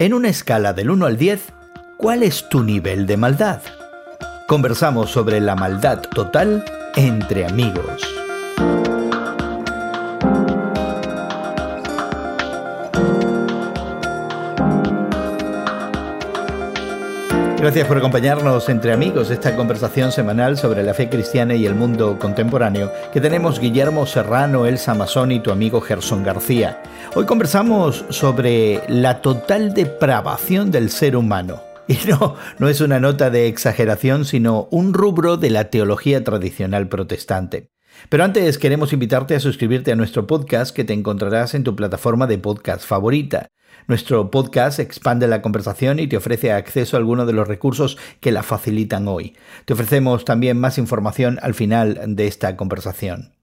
En una escala del 1 al 10, ¿cuál es tu nivel de maldad? Conversamos sobre la maldad total entre amigos. Gracias por acompañarnos entre amigos esta conversación semanal sobre la fe cristiana y el mundo contemporáneo que tenemos Guillermo Serrano, Elsa Masón y tu amigo Gerson García. Hoy conversamos sobre la total depravación del ser humano. Y no, no es una nota de exageración, sino un rubro de la teología tradicional protestante. Pero antes queremos invitarte a suscribirte a nuestro podcast que te encontrarás en tu plataforma de podcast favorita. Nuestro podcast expande la conversación y te ofrece acceso a algunos de los recursos que la facilitan hoy. Te ofrecemos también más información al final de esta conversación.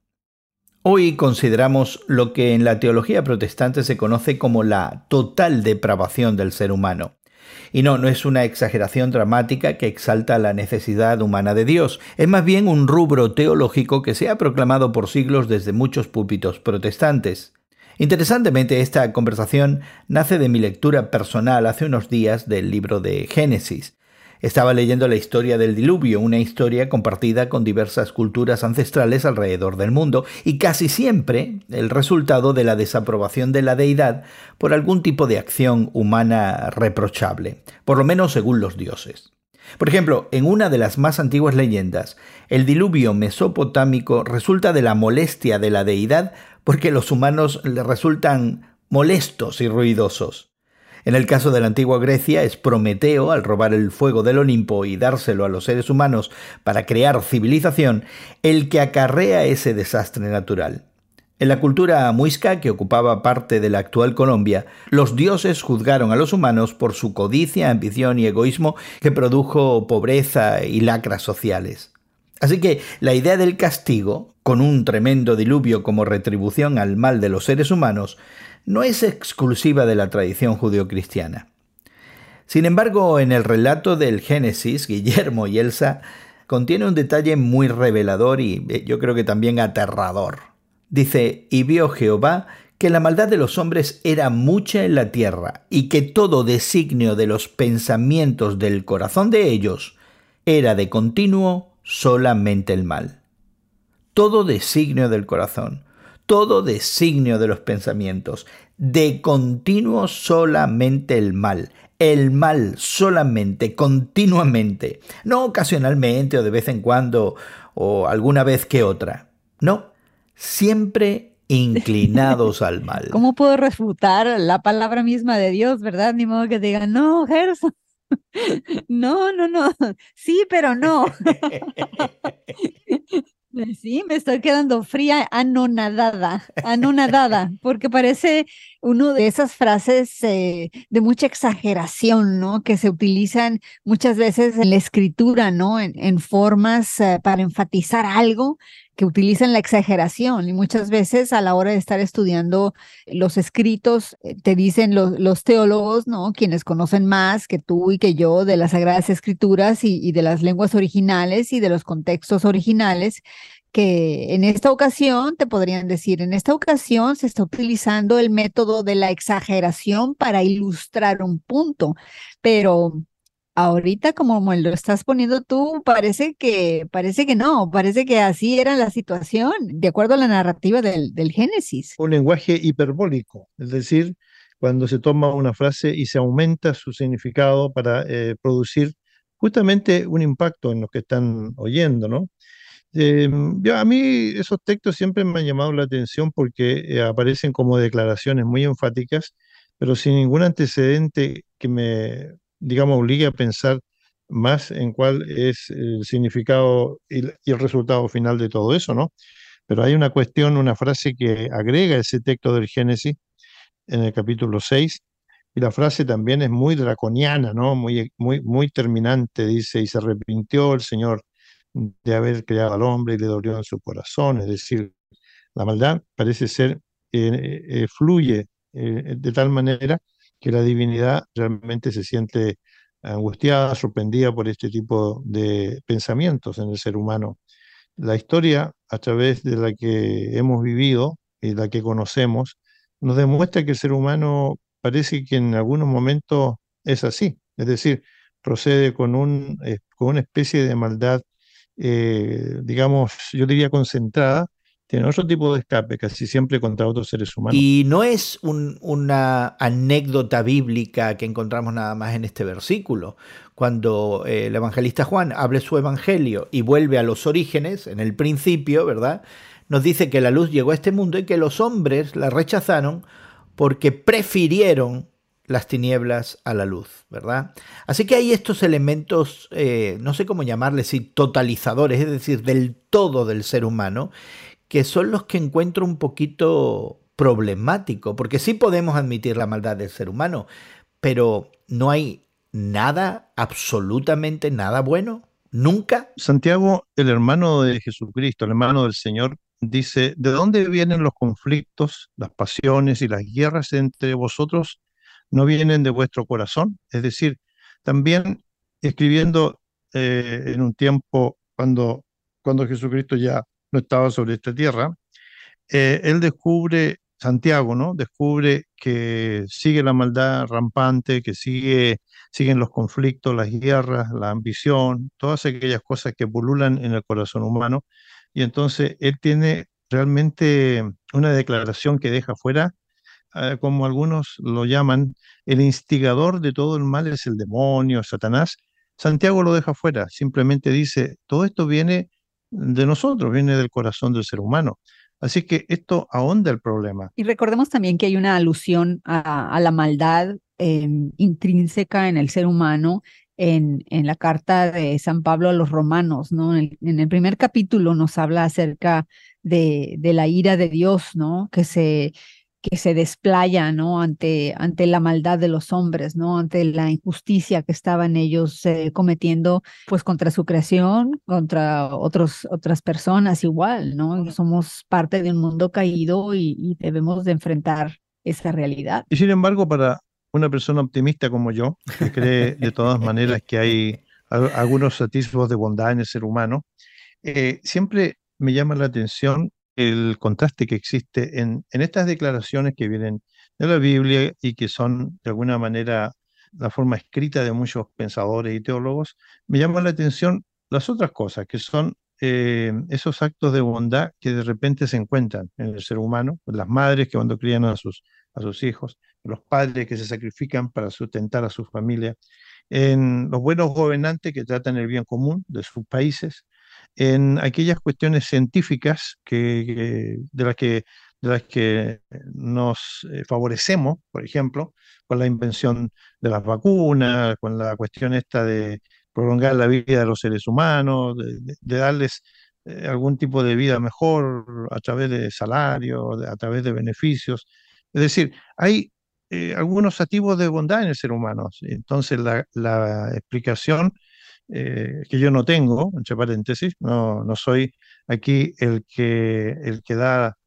Hoy consideramos lo que en la teología protestante se conoce como la total depravación del ser humano. Y no, no es una exageración dramática que exalta la necesidad humana de Dios, es más bien un rubro teológico que se ha proclamado por siglos desde muchos púlpitos protestantes. Interesantemente, esta conversación nace de mi lectura personal hace unos días del libro de Génesis. Estaba leyendo la historia del diluvio, una historia compartida con diversas culturas ancestrales alrededor del mundo y casi siempre el resultado de la desaprobación de la deidad por algún tipo de acción humana reprochable, por lo menos según los dioses. Por ejemplo, en una de las más antiguas leyendas, el diluvio mesopotámico resulta de la molestia de la deidad porque los humanos le resultan molestos y ruidosos. En el caso de la antigua Grecia es Prometeo, al robar el fuego del Olimpo y dárselo a los seres humanos para crear civilización, el que acarrea ese desastre natural. En la cultura muisca, que ocupaba parte de la actual Colombia, los dioses juzgaron a los humanos por su codicia, ambición y egoísmo que produjo pobreza y lacras sociales. Así que la idea del castigo, con un tremendo diluvio como retribución al mal de los seres humanos, no es exclusiva de la tradición judeocristiana. Sin embargo, en el relato del Génesis, Guillermo y Elsa contiene un detalle muy revelador y eh, yo creo que también aterrador. Dice, y vio Jehová que la maldad de los hombres era mucha en la tierra, y que todo designio de los pensamientos del corazón de ellos era de continuo solamente el mal. Todo designio del corazón, todo designio de los pensamientos, de continuo solamente el mal, el mal solamente, continuamente, no ocasionalmente o de vez en cuando o alguna vez que otra, no, siempre inclinados al mal. ¿Cómo puedo refutar la palabra misma de Dios, verdad? Ni modo que digan, no, Gerson. No, no, no. Sí, pero no. Sí, me estoy quedando fría, anonadada, anonadada, porque parece una de esas frases eh, de mucha exageración, ¿no? Que se utilizan muchas veces en la escritura, ¿no? En, formas eh, para enfatizar algo que utilizan la exageración y muchas veces a la hora de estar estudiando los escritos, eh, te dicen los, teólogos, ¿no? Quienes conocen más que tú y que yo de las Sagradas Escrituras y, de las lenguas originales y de los contextos originales, que en esta ocasión, te podrían decir, en esta ocasión se está utilizando el método de la exageración para ilustrar un punto, pero Ahorita, como lo estás poniendo tú, parece que, parece que no, parece que así era la situación, de acuerdo a la narrativa del, del Génesis. Un lenguaje hiperbólico, es decir, cuando se toma una frase y se aumenta su significado para eh, producir justamente un impacto en los que están oyendo, ¿no? Eh, a mí esos textos siempre me han llamado la atención porque eh, aparecen como declaraciones muy enfáticas, pero sin ningún antecedente que me digamos, obligue a pensar más en cuál es el significado y, el resultado final de todo eso, ¿no? Pero hay una cuestión, una frase que agrega ese texto del Génesis en el capítulo 6, y la frase también es muy draconiana, ¿no? Muy, muy, muy terminante, dice, y se arrepintió el Señor de haber creado al hombre y le dolió en su corazón, es decir, la maldad parece ser, eh, eh, fluye eh, de tal manera que la divinidad realmente se siente angustiada, sorprendida por este tipo de pensamientos en el ser humano. La historia a través de la que hemos vivido y la que conocemos nos demuestra que el ser humano parece que en algunos momentos es así, es decir, procede con, un, con una especie de maldad, eh, digamos, yo diría concentrada, tiene otro tipo de escape, casi siempre contra otros seres humanos. Y no es una anécdota bíblica que encontramos nada más en este versículo. Cuando eh, el evangelista Juan abre su evangelio y vuelve a los orígenes, en el principio, ¿verdad? Nos dice que la luz llegó a este mundo y que los hombres la rechazaron porque prefirieron las tinieblas a la luz, ¿verdad? Así que hay estos elementos, eh, no sé cómo llamarles, totalizadores, es decir, del todo del ser humano, que son los que encuentro un poquito problemático, porque sí podemos admitir la maldad del ser humano, pero no hay nada, absolutamente nada bueno, nunca. Santiago, el hermano de Jesucristo, el hermano del Señor, dice, ¿de dónde vienen los conflictos, las pasiones y las guerras entre vosotros? ¿No vienen de vuestro corazón? Es decir, también escribiendo eh, en un tiempo cuando, cuando Jesucristo ya no estaba sobre esta tierra, eh, él descubre, Santiago, ¿no? Descubre que sigue la maldad rampante, que sigue, siguen los conflictos, las guerras, la ambición, todas aquellas cosas que pululan en el corazón humano. Y entonces él tiene realmente una declaración que deja fuera, eh, como algunos lo llaman, el instigador de todo el mal es el demonio, Satanás. Santiago lo deja fuera, simplemente dice, todo esto viene de nosotros, viene del corazón del ser humano. Así que esto ahonda el problema. Y recordemos también que hay una alusión a, la maldad em, intrínseca en el ser humano en, en, la carta de San Pablo a los romanos, ¿no? En, en el primer capítulo nos habla acerca de, de, la ira de Dios, ¿no? Que se, que se desplaya, ¿no? Ante, ante la maldad de los hombres, ¿no? Ante la injusticia que estaban ellos eh, cometiendo, pues contra su creación, contra otros, otras personas igual, ¿no? Somos parte de un mundo caído y, debemos de enfrentar esa realidad. Y sin embargo, para una persona optimista como yo, que cree de todas maneras que hay algunos atisbos de bondad en el ser humano, eh, siempre me llama la atención el contraste que existe en, estas declaraciones que vienen de la Biblia y que son de alguna manera la forma escrita de muchos pensadores y teólogos, me llama la atención las otras cosas, que son eh, esos actos de bondad que de repente se encuentran en el ser humano, las madres que cuando crían a sus, a sus hijos, los padres que se sacrifican para sustentar a su familia, en los buenos gobernantes que tratan el bien común de sus países, en aquellas cuestiones científicas que, de, las que, de las que nos eh, favorecemos, por ejemplo, con la invención de las vacunas, con la cuestión esta de prolongar la vida de los seres humanos, de, darles eh, algún tipo de vida mejor a través de salario, a través de beneficios. Es decir, hay eh, algunos activos de bondad en el ser humano. Entonces, la explicación eh, que yo no tengo, entre paréntesis, no, no soy aquí el que, el que da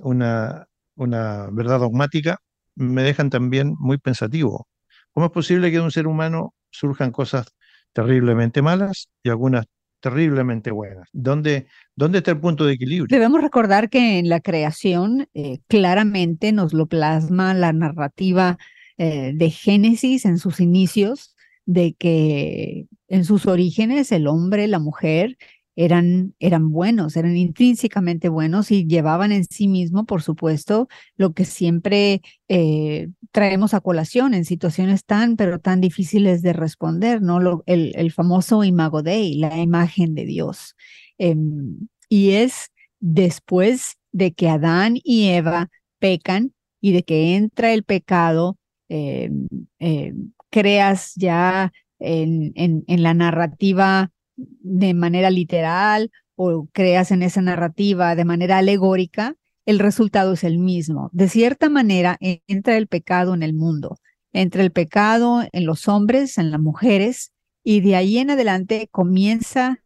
una, una verdad dogmática, me dejan también muy pensativo. ¿Cómo es posible que de un ser humano surjan cosas terriblemente malas y algunas terriblemente buenas. ¿Dónde, ¿Dónde está el punto de equilibrio? Debemos recordar que en la creación eh, claramente nos lo plasma la narrativa eh, de Génesis en sus inicios, de que en sus orígenes el hombre, la mujer eran, eran buenos, eran intrínsecamente buenos y llevaban en sí mismo, por supuesto, lo que siempre eh, traemos a colación en situaciones tan, pero tan difíciles de responder, ¿no? Lo, el, el, famoso imago Dei, la imagen de Dios. Em, y es después de que Adán y Eva pecan y de que entra el pecado, em, em, creas ya en, en, la narrativa de manera literal o creas en esa narrativa de manera alegórica, el resultado es el mismo. De cierta manera, entra el pecado en el mundo, entra el pecado en los hombres, en las mujeres, y de ahí en adelante comienza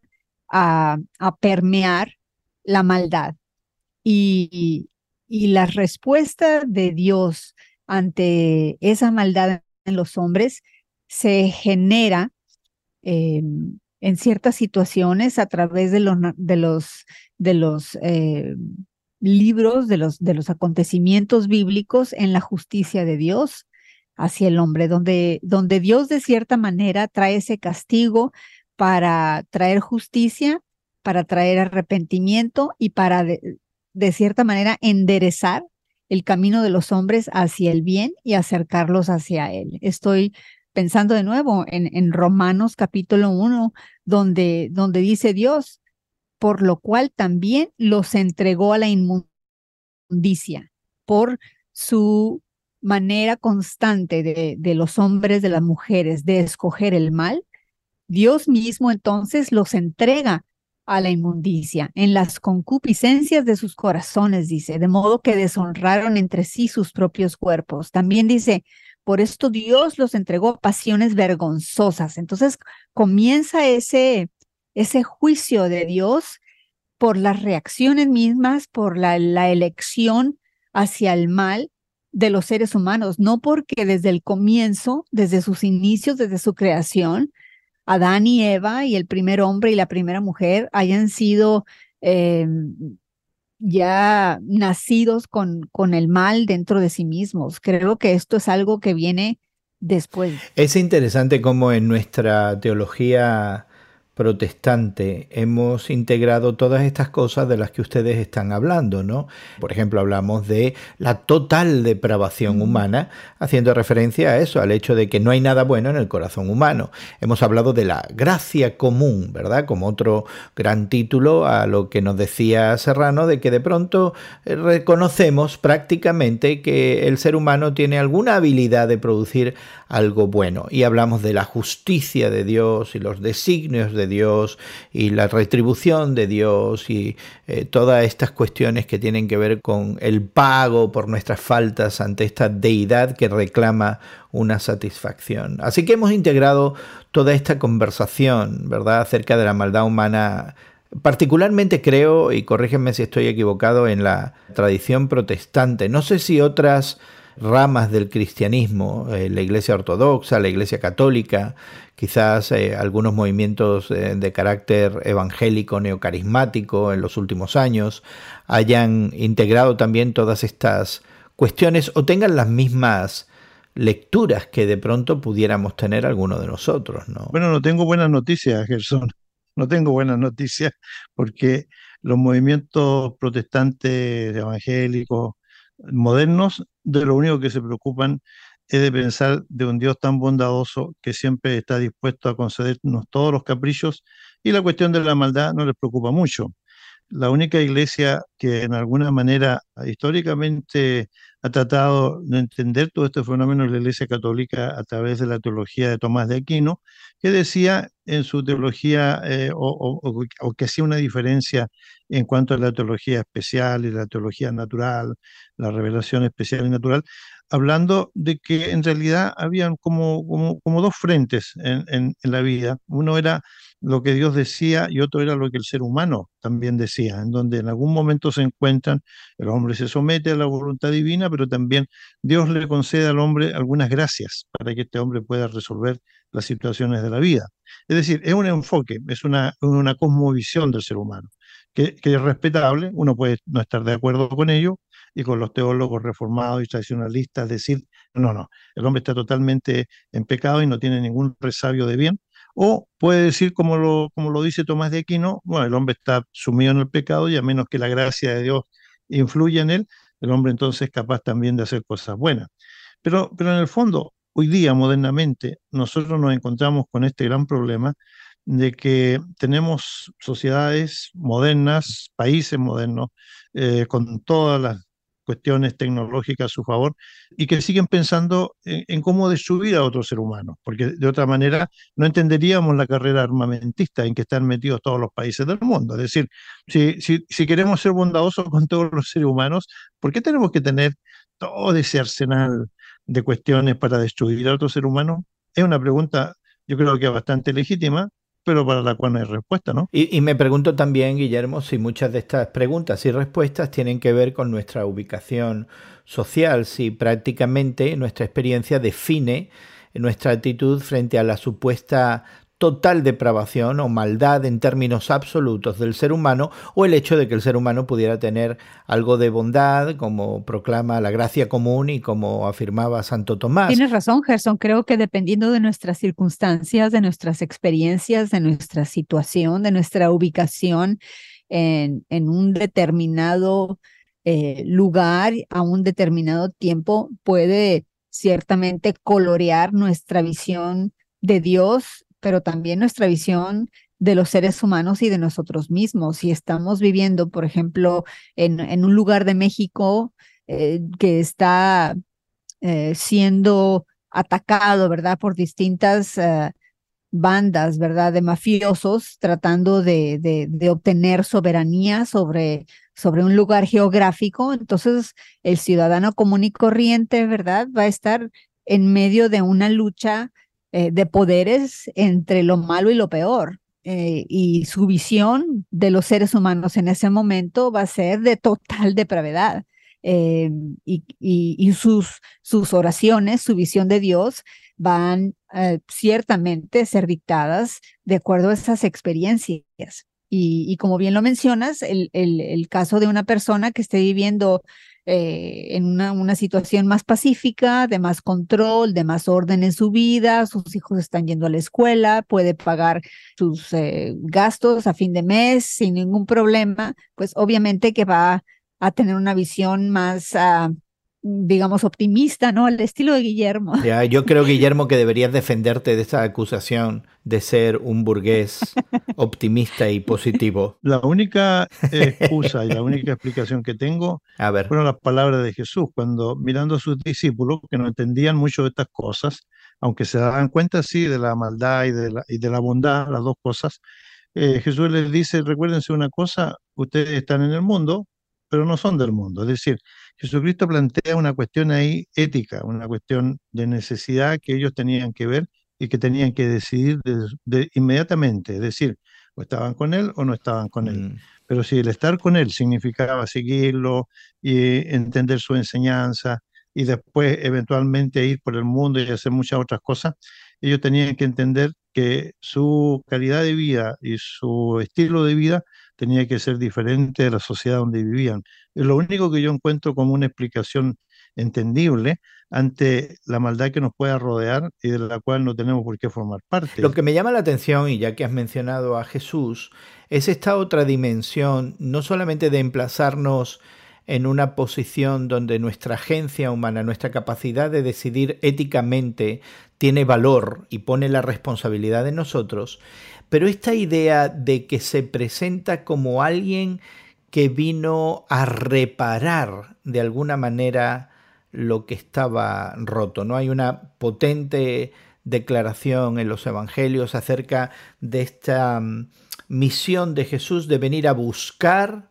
a, a permear la maldad. Y, y la respuesta de Dios ante esa maldad en los hombres se genera em, en ciertas situaciones a través de los, de los, de los eh, libros, de los, de los acontecimientos bíblicos en la justicia de Dios. hacia el hombre, donde, donde Dios de cierta manera trae ese castigo para traer justicia, para traer arrepentimiento y para de cierta manera enderezar el camino de los hombres hacia el bien y acercarlos hacia Él. Estoy pensando de nuevo en, Romanos capítulo 1, donde, donde dice Dios, por lo cual también los entregó a la inmundicia, por su manera constante de, de los hombres, de las mujeres, de escoger el mal, Dios mismo entonces los entrega a la inmundicia, en las concupiscencias de sus corazones, dice, de modo que deshonraron entre sí sus propios cuerpos. También dice, por esto Dios los entregó a pasiones vergonzosas. Entonces comienza ese, ese juicio de Dios por las reacciones mismas, por la, elección hacia el mal de los seres humanos, no porque desde el comienzo, desde sus inicios, desde su creación, Adán y Eva y el primer hombre y la primera mujer hayan sido eh, ya nacidos con, con el mal dentro de sí mismos. Creo que esto es algo que viene después. Es interesante cómo en nuestra teología protestante hemos integrado todas estas cosas de las que ustedes están hablando, ¿no? Por ejemplo, hablamos de la total depravación humana, haciendo referencia a eso, al hecho de que no hay nada bueno en el corazón humano. Hemos hablado de la gracia común, ¿verdad? Como otro gran título a lo que nos decía Serrano, de que de pronto eh, reconocemos prácticamente que el ser humano tiene alguna habilidad de producir algo bueno. Y hablamos de la justicia de Dios y los designios de Dios y la retribución de Dios y eh, todas estas cuestiones que tienen que ver con el pago por nuestras faltas ante esta deidad que reclama una satisfacción. Así que hemos integrado toda esta conversación, ¿verdad?, acerca de la maldad humana Particularmente creo, y corrígeme si estoy equivocado, en la tradición protestante. No sé si otras ramas del cristianismo, eh, la Iglesia Ortodoxa, la Iglesia Católica, quizás eh, algunos movimientos eh, de carácter evangélico neocarismático en los últimos años, hayan integrado también todas estas cuestiones o tengan las mismas lecturas que de pronto pudiéramos tener alguno de nosotros, ¿no? Bueno, no tengo buenas noticias, Gerson. No tengo buenas noticias porque los movimientos protestantes evangélicos modernos de lo único que se preocupan es de pensar de un Dios tan bondadoso que siempre está dispuesto a concedernos todos los caprichos y la cuestión de la maldad no les preocupa mucho. La única iglesia que en alguna manera históricamente ha tratado de entender todo este fenómeno es la Iglesia Católica a través de la teología de Tomás de Aquino, que decía en su teología eh, o, o, que hacía una diferencia en cuanto a la teología especial y la teología natural, la revelación especial y natural, hablando de que en realidad habían como, como, como dos frentes en, en, la vida. Uno era lo que Dios decía y otro era lo que el ser humano también decía, en donde en algún momento se encuentran, el hombre se somete a la voluntad divina, pero también Dios le concede al hombre algunas gracias para que este hombre pueda resolver las situaciones de la vida. Es decir, es un enfoque, es una, una cosmovisión del ser humano, que es respetable, uno puede no estar de acuerdo con ello, y con los teólogos reformados y tradicionalistas decir, no, no, el hombre está totalmente en pecado y no tiene ningún resabio de bien, o puede decir, como lo, como lo dice Tomás de Aquino, bueno, el hombre está sumido en el pecado y a menos que la gracia de Dios influya en él, el hombre entonces es capaz también de hacer cosas buenas. Pero, pero en el fondo, hoy día, modernamente, nosotros nos encontramos con este gran problema de que tenemos sociedades modernas, países modernos, eh, con todas las cuestiones tecnológicas a su favor y que siguen pensando en, cómo destruir a otro ser humano, porque de otra manera no entenderíamos la carrera armamentista en que están metidos todos los países del mundo. Es decir, si, si, si queremos ser bondadosos con todos los seres humanos, ¿por qué tenemos que tener todo ese arsenal de cuestiones para destruir a otro ser humano? Es una pregunta, yo creo que bastante legítima, pero para la cual no hay respuesta, ¿no? Y, y, me pregunto también, Guillermo, si muchas de estas preguntas y respuestas tienen que ver con nuestra ubicación social, si prácticamente nuestra experiencia define nuestra actitud frente a la supuesta total depravación o maldad en términos absolutos del ser humano o el hecho de que el ser humano pudiera tener algo de bondad, como proclama la gracia común y como afirmaba Santo Tomás. Tienes razón, Gerson. Creo que dependiendo de nuestras circunstancias, de nuestras experiencias, de nuestra situación, de nuestra ubicación en, un determinado eh, lugar, a un determinado tiempo, puede ciertamente colorear nuestra visión de Dios pero también nuestra visión de los seres humanos y de nosotros mismos. Si estamos viviendo, por ejemplo, en, en un lugar de México eh, que está eh, siendo atacado, ¿verdad?, por distintas eh, bandas, ¿verdad?, de mafiosos tratando de, de, de, obtener soberanía sobre, sobre un lugar geográfico. Entonces, el ciudadano común y corriente, ¿verdad?, va a estar en medio de una lucha eh, de poderes entre lo malo y lo peor. Eh, y su visión de los seres humanos en ese momento va a ser de total depravedad. Eh, y, y, sus, sus oraciones, su visión de Dios van ciertamente a ser dictadas de acuerdo a esas experiencias. Y, y como bien lo mencionas, el, el, el, caso de una persona que esté viviendo eh, en una, una, situación más pacífica, de más control, de más orden en su vida, sus hijos están yendo a la escuela, puede pagar sus eh, gastos a fin de mes sin ningún problema, pues obviamente que va a tener una visión más... Uh, digamos, optimista, ¿no? Al estilo de Guillermo. Ya, yo creo, Guillermo, que deberías defenderte de esa acusación de ser un burgués optimista y positivo. La única excusa y la única explicación que tengo a ver. fueron las palabras de Jesús, cuando mirando a sus discípulos, que no entendían mucho de estas cosas, aunque se daban cuenta, sí, de la maldad y de la, y de la bondad, las dos cosas, eh, Jesús les dice, recuérdense una cosa, ustedes están en el mundo, pero no son del mundo. Es decir, Jesucristo plantea una cuestión ahí ética, una cuestión de necesidad que ellos tenían que ver y que tenían que decidir de, inmediatamente, es decir, o estaban con él o no estaban con él. Mm. Pero si el estar con él significaba seguirlo y entender su enseñanza y después eventualmente ir por el mundo y hacer muchas otras cosas, ellos tenían que entender que su calidad de vida y su estilo de vida tenía que ser diferente de la sociedad donde vivían. Es lo único que yo encuentro como una explicación entendible ante la maldad que nos pueda rodear y de la cual no tenemos por qué formar parte. Lo que me llama la atención, y ya que has mencionado a Jesús, es esta otra dimensión, no solamente de emplazarnos en una posición donde nuestra agencia humana, nuestra capacidad de decidir éticamente tiene valor y pone la responsabilidad en nosotros, pero esta idea de que se presenta como alguien que vino a reparar de alguna manera lo que estaba roto. No hay una potente declaración en los evangelios acerca de esta mm, misión de Jesús de venir a buscar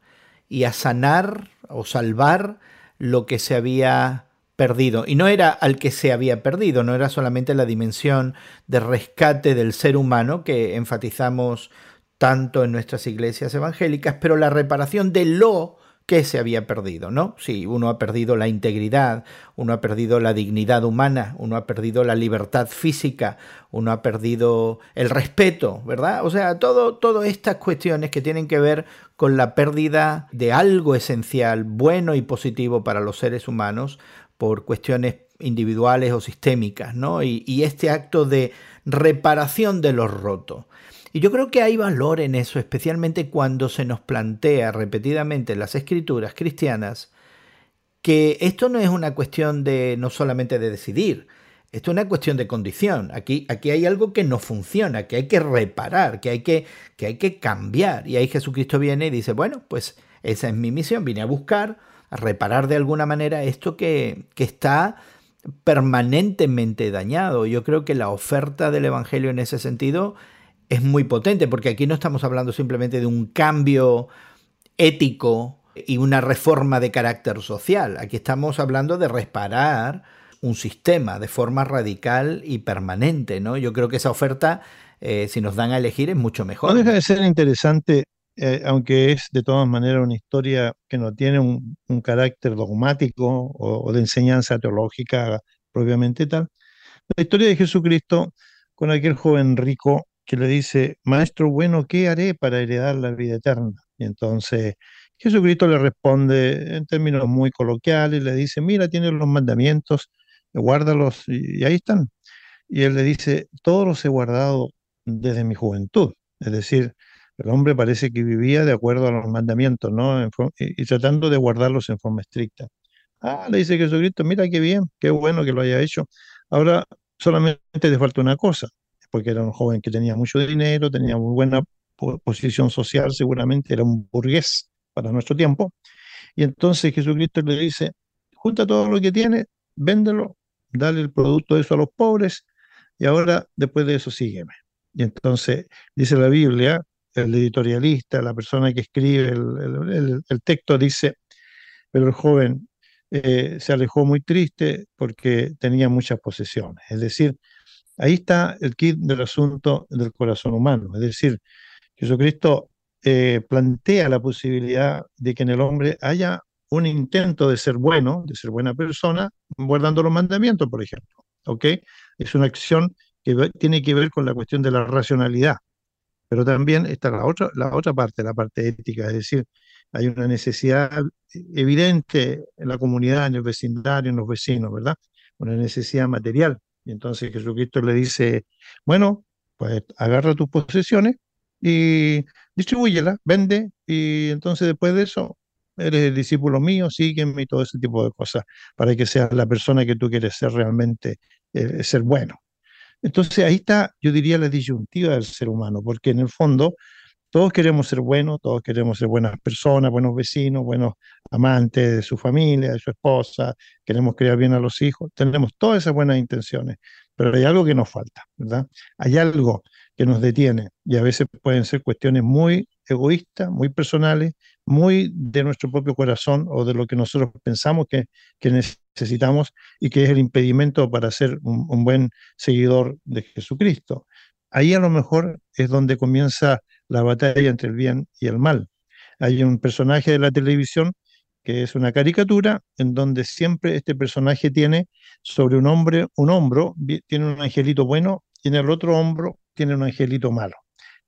y a sanar o salvar lo que se había perdido. Y no era al que se había perdido, no era solamente la dimensión de rescate del ser humano que enfatizamos tanto en nuestras iglesias evangélicas, pero la reparación de lo que se había perdido, ¿no? Si uno ha perdido la integridad, uno ha perdido la dignidad humana, uno ha perdido la libertad física, uno ha perdido el respeto, ¿verdad? O sea, todo, todas estas cuestiones que tienen que ver con la pérdida de algo esencial, bueno y positivo para los seres humanos, por cuestiones individuales o sistémicas, ¿no? Y, este acto de reparación de lo roto. Y yo creo que hay valor en eso, especialmente cuando se nos plantea repetidamente en las escrituras cristianas que esto no es una cuestión de no solamente de decidir, esto es una cuestión de condición. Aquí, aquí hay algo que no funciona, que hay que reparar, que hay que, que hay que cambiar. Y ahí Jesucristo viene y dice, bueno, pues esa es mi misión, vine a buscar reparar de alguna manera esto que, que está permanentemente dañado. Yo creo que la oferta del Evangelio en ese sentido es muy potente, porque aquí no estamos hablando simplemente de un cambio ético y una reforma de carácter social. Aquí estamos hablando de reparar un sistema de forma radical y permanente. ¿no? Yo creo que esa oferta, eh, si nos dan a elegir, es mucho mejor. No deja de ser interesante eh, aunque es de todas maneras una historia que no tiene un, carácter dogmático o, de enseñanza teológica propiamente tal, la historia de Jesucristo con aquel joven rico que le dice, Maestro bueno, ¿qué haré para heredar la vida eterna? Y entonces Jesucristo le responde en términos muy coloquiales, le dice, mira, tienes los mandamientos, guárdalos y, ahí están. Y él le dice, todos los he guardado desde mi juventud. Es decir, el hombre parece que vivía de acuerdo a los mandamientos, ¿no? y, tratando de guardarlos en forma estricta. Ah, le dice Jesucristo, mira qué bien, qué bueno que lo haya hecho. Ahora solamente te falta una cosa, porque era un joven que tenía mucho dinero, tenía muy buena posición social, seguramente era un burgués para nuestro tiempo. Y entonces Jesucristo le dice, junta todo lo que tiene, véndelo, dale el producto de eso a los pobres y ahora después de eso sígueme. Y entonces dice la Biblia, el editorialista, la persona que escribe el, texto dice, pero el joven eh, se alejó muy triste porque tenía muchas posesiones. Es decir, ahí está el kit del asunto del corazón humano. Es decir, Jesucristo eh, plantea la posibilidad de que en el hombre haya un intento de ser bueno, de ser buena persona, guardando los mandamientos, por ejemplo. ¿Ok? Es una acción que tiene que ver con la cuestión de la racionalidad. Pero también está la otra, la otra parte, la parte ética, es decir, hay una necesidad evidente en la comunidad, en el vecindario, en los vecinos, ¿verdad? Una necesidad material. Y entonces Jesucristo le dice, bueno, pues agarra tus posesiones y distribúyela, vende, y entonces después de eso eres el discípulo mío, sígueme y todo ese tipo de cosas, para que seas la persona que tú quieres ser realmente, eh, ser bueno. Entonces ahí está, yo diría, la disyuntiva del ser humano, porque en el fondo todos queremos ser buenos, todos queremos ser buenas personas, buenos vecinos, buenos amantes de su familia, de su esposa, queremos criar bien a los hijos, tenemos todas esas buenas intenciones, pero hay algo que nos falta, ¿verdad? Hay algo que nos detiene y a veces pueden ser cuestiones muy egoístas, muy personales, muy de nuestro propio corazón o de lo que nosotros pensamos que, que necesitamos y que es el impedimento para ser un, un buen seguidor de Jesucristo. Ahí a lo mejor es donde comienza la batalla entre el bien y el mal. Hay un personaje de la televisión que es una caricatura en donde siempre este personaje tiene sobre un hombre, un hombro, tiene un angelito bueno y en el otro hombro tiene un angelito malo.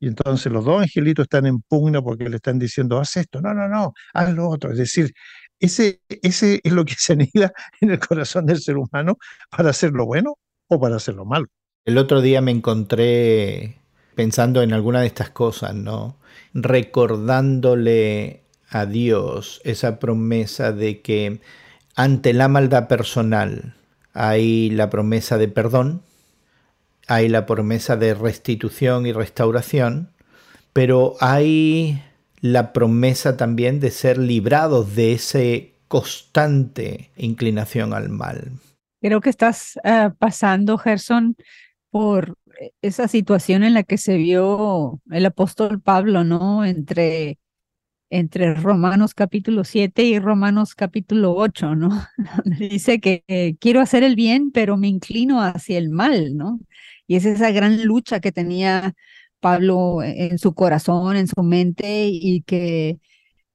Y entonces los dos angelitos están en pugna porque le están diciendo, haz esto, no, no, no, haz lo otro. Es decir, ese, ese es lo que se anida en el corazón del ser humano para hacer lo bueno o para hacer lo malo. El otro día me encontré pensando en alguna de estas cosas, ¿no? Recordándole a Dios esa promesa de que ante la maldad personal hay la promesa de perdón hay la promesa de restitución y restauración, pero hay la promesa también de ser librados de ese constante inclinación al mal. Creo que estás uh, pasando, Gerson, por esa situación en la que se vio el apóstol Pablo, ¿no? Entre, entre Romanos capítulo 7 y Romanos capítulo 8, ¿no? Dice que eh, quiero hacer el bien, pero me inclino hacia el mal, ¿no? Y es esa gran lucha que tenía Pablo en su corazón, en su mente, y que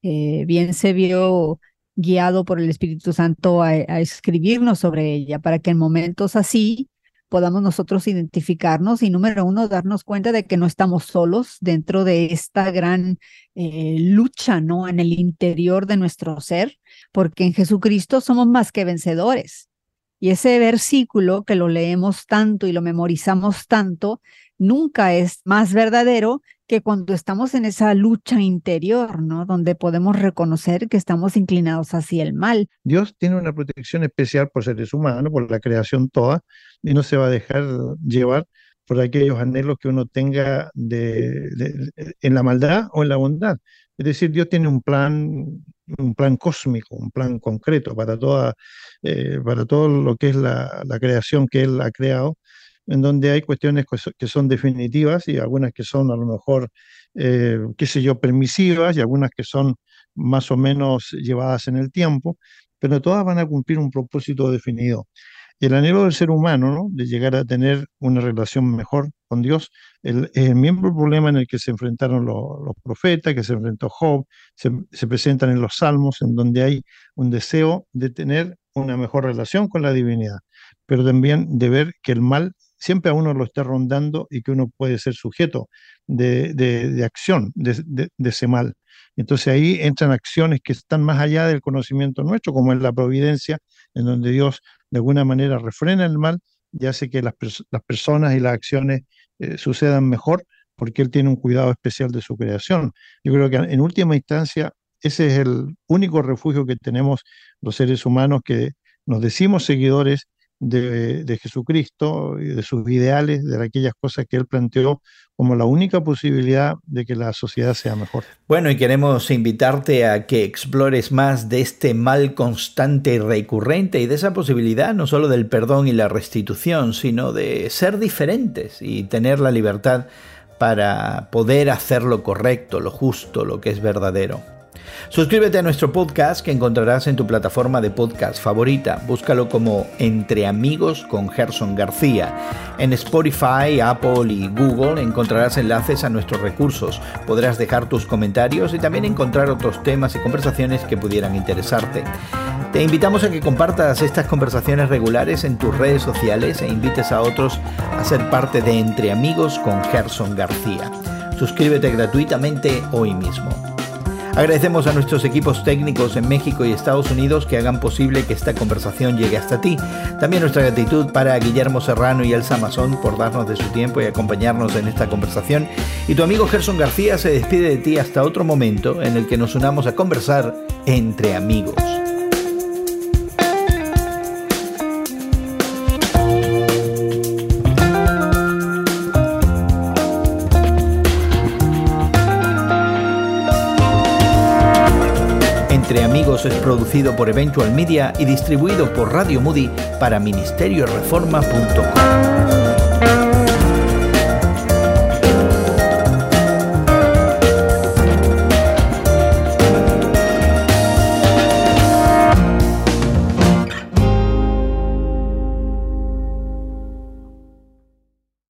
eh, bien se vio guiado por el Espíritu Santo a, escribirnos sobre ella, para que en momentos así podamos nosotros identificarnos y número uno, darnos cuenta de que no estamos solos dentro de esta gran eh, lucha, ¿no? En el interior de nuestro ser, porque en Jesucristo somos más que vencedores. Y ese versículo que lo leemos tanto y lo memorizamos tanto, nunca es más verdadero que cuando estamos en esa lucha interior, ¿no? Donde podemos reconocer que estamos inclinados hacia el mal. Dios tiene una protección especial por seres humanos, por la creación toda, y no se va a dejar llevar por aquellos anhelos que uno tenga de, en la maldad o en la bondad. Es decir, Dios tiene un plan, un plan cósmico, un plan concreto para toda, eh, para todo lo que es la, la, creación que Él ha creado, en donde hay cuestiones que son definitivas y algunas que son a lo mejor, eh, qué sé yo, permisivas y algunas que son más o menos llevadas en el tiempo, pero todas van a cumplir un propósito definido. El anhelo del ser humano, ¿no? de llegar a tener una relación mejor con Dios, el, el mismo problema en el que se enfrentaron los, los profetas, que se enfrentó Job, se, se, presentan en los salmos, en donde hay un deseo de tener una mejor relación con la divinidad, pero también de ver que el mal siempre a uno lo está rondando y que uno puede ser sujeto de, de, acción de, de, ese mal. Entonces ahí entran acciones que están más allá del conocimiento nuestro, como es la providencia, en donde Dios de alguna manera refrena el mal y hace que las, las personas y las acciones eh, sucedan mejor porque Él tiene un cuidado especial de su creación. Yo creo que en última instancia ese es el único refugio que tenemos los seres humanos que nos decimos seguidores de, Jesucristo y de sus ideales, de aquellas cosas que él planteó como la única posibilidad de que la sociedad sea mejor. Bueno, y queremos invitarte a que explores más de este mal constante y recurrente y de esa posibilidad no solo del perdón y la restitución, sino de ser diferentes y tener la libertad para poder hacer lo correcto, lo justo, lo que es verdadero. Suscríbete a nuestro podcast que encontrarás en tu plataforma de podcast favorita. Búscalo como Entre Amigos con Gerson García. En Spotify, Apple y Google encontrarás enlaces a nuestros recursos. Podrás dejar tus comentarios y también encontrar otros temas y conversaciones que pudieran interesarte. Te invitamos a que compartas estas conversaciones regulares en tus redes sociales e invites a otros a ser parte de Entre Amigos con Gerson García. Suscríbete gratuitamente hoy mismo. Agradecemos a nuestros equipos técnicos en México y Estados Unidos que hagan posible que esta conversación llegue hasta ti. También nuestra gratitud para Guillermo Serrano y Elsa Mazón por darnos de su tiempo y acompañarnos en esta conversación. Y tu amigo Gerson García se despide de ti hasta otro momento en el que nos unamos a conversar entre amigos. Es producido por Eventual Media y distribuido por Radio Moody para ministerioreforma.com.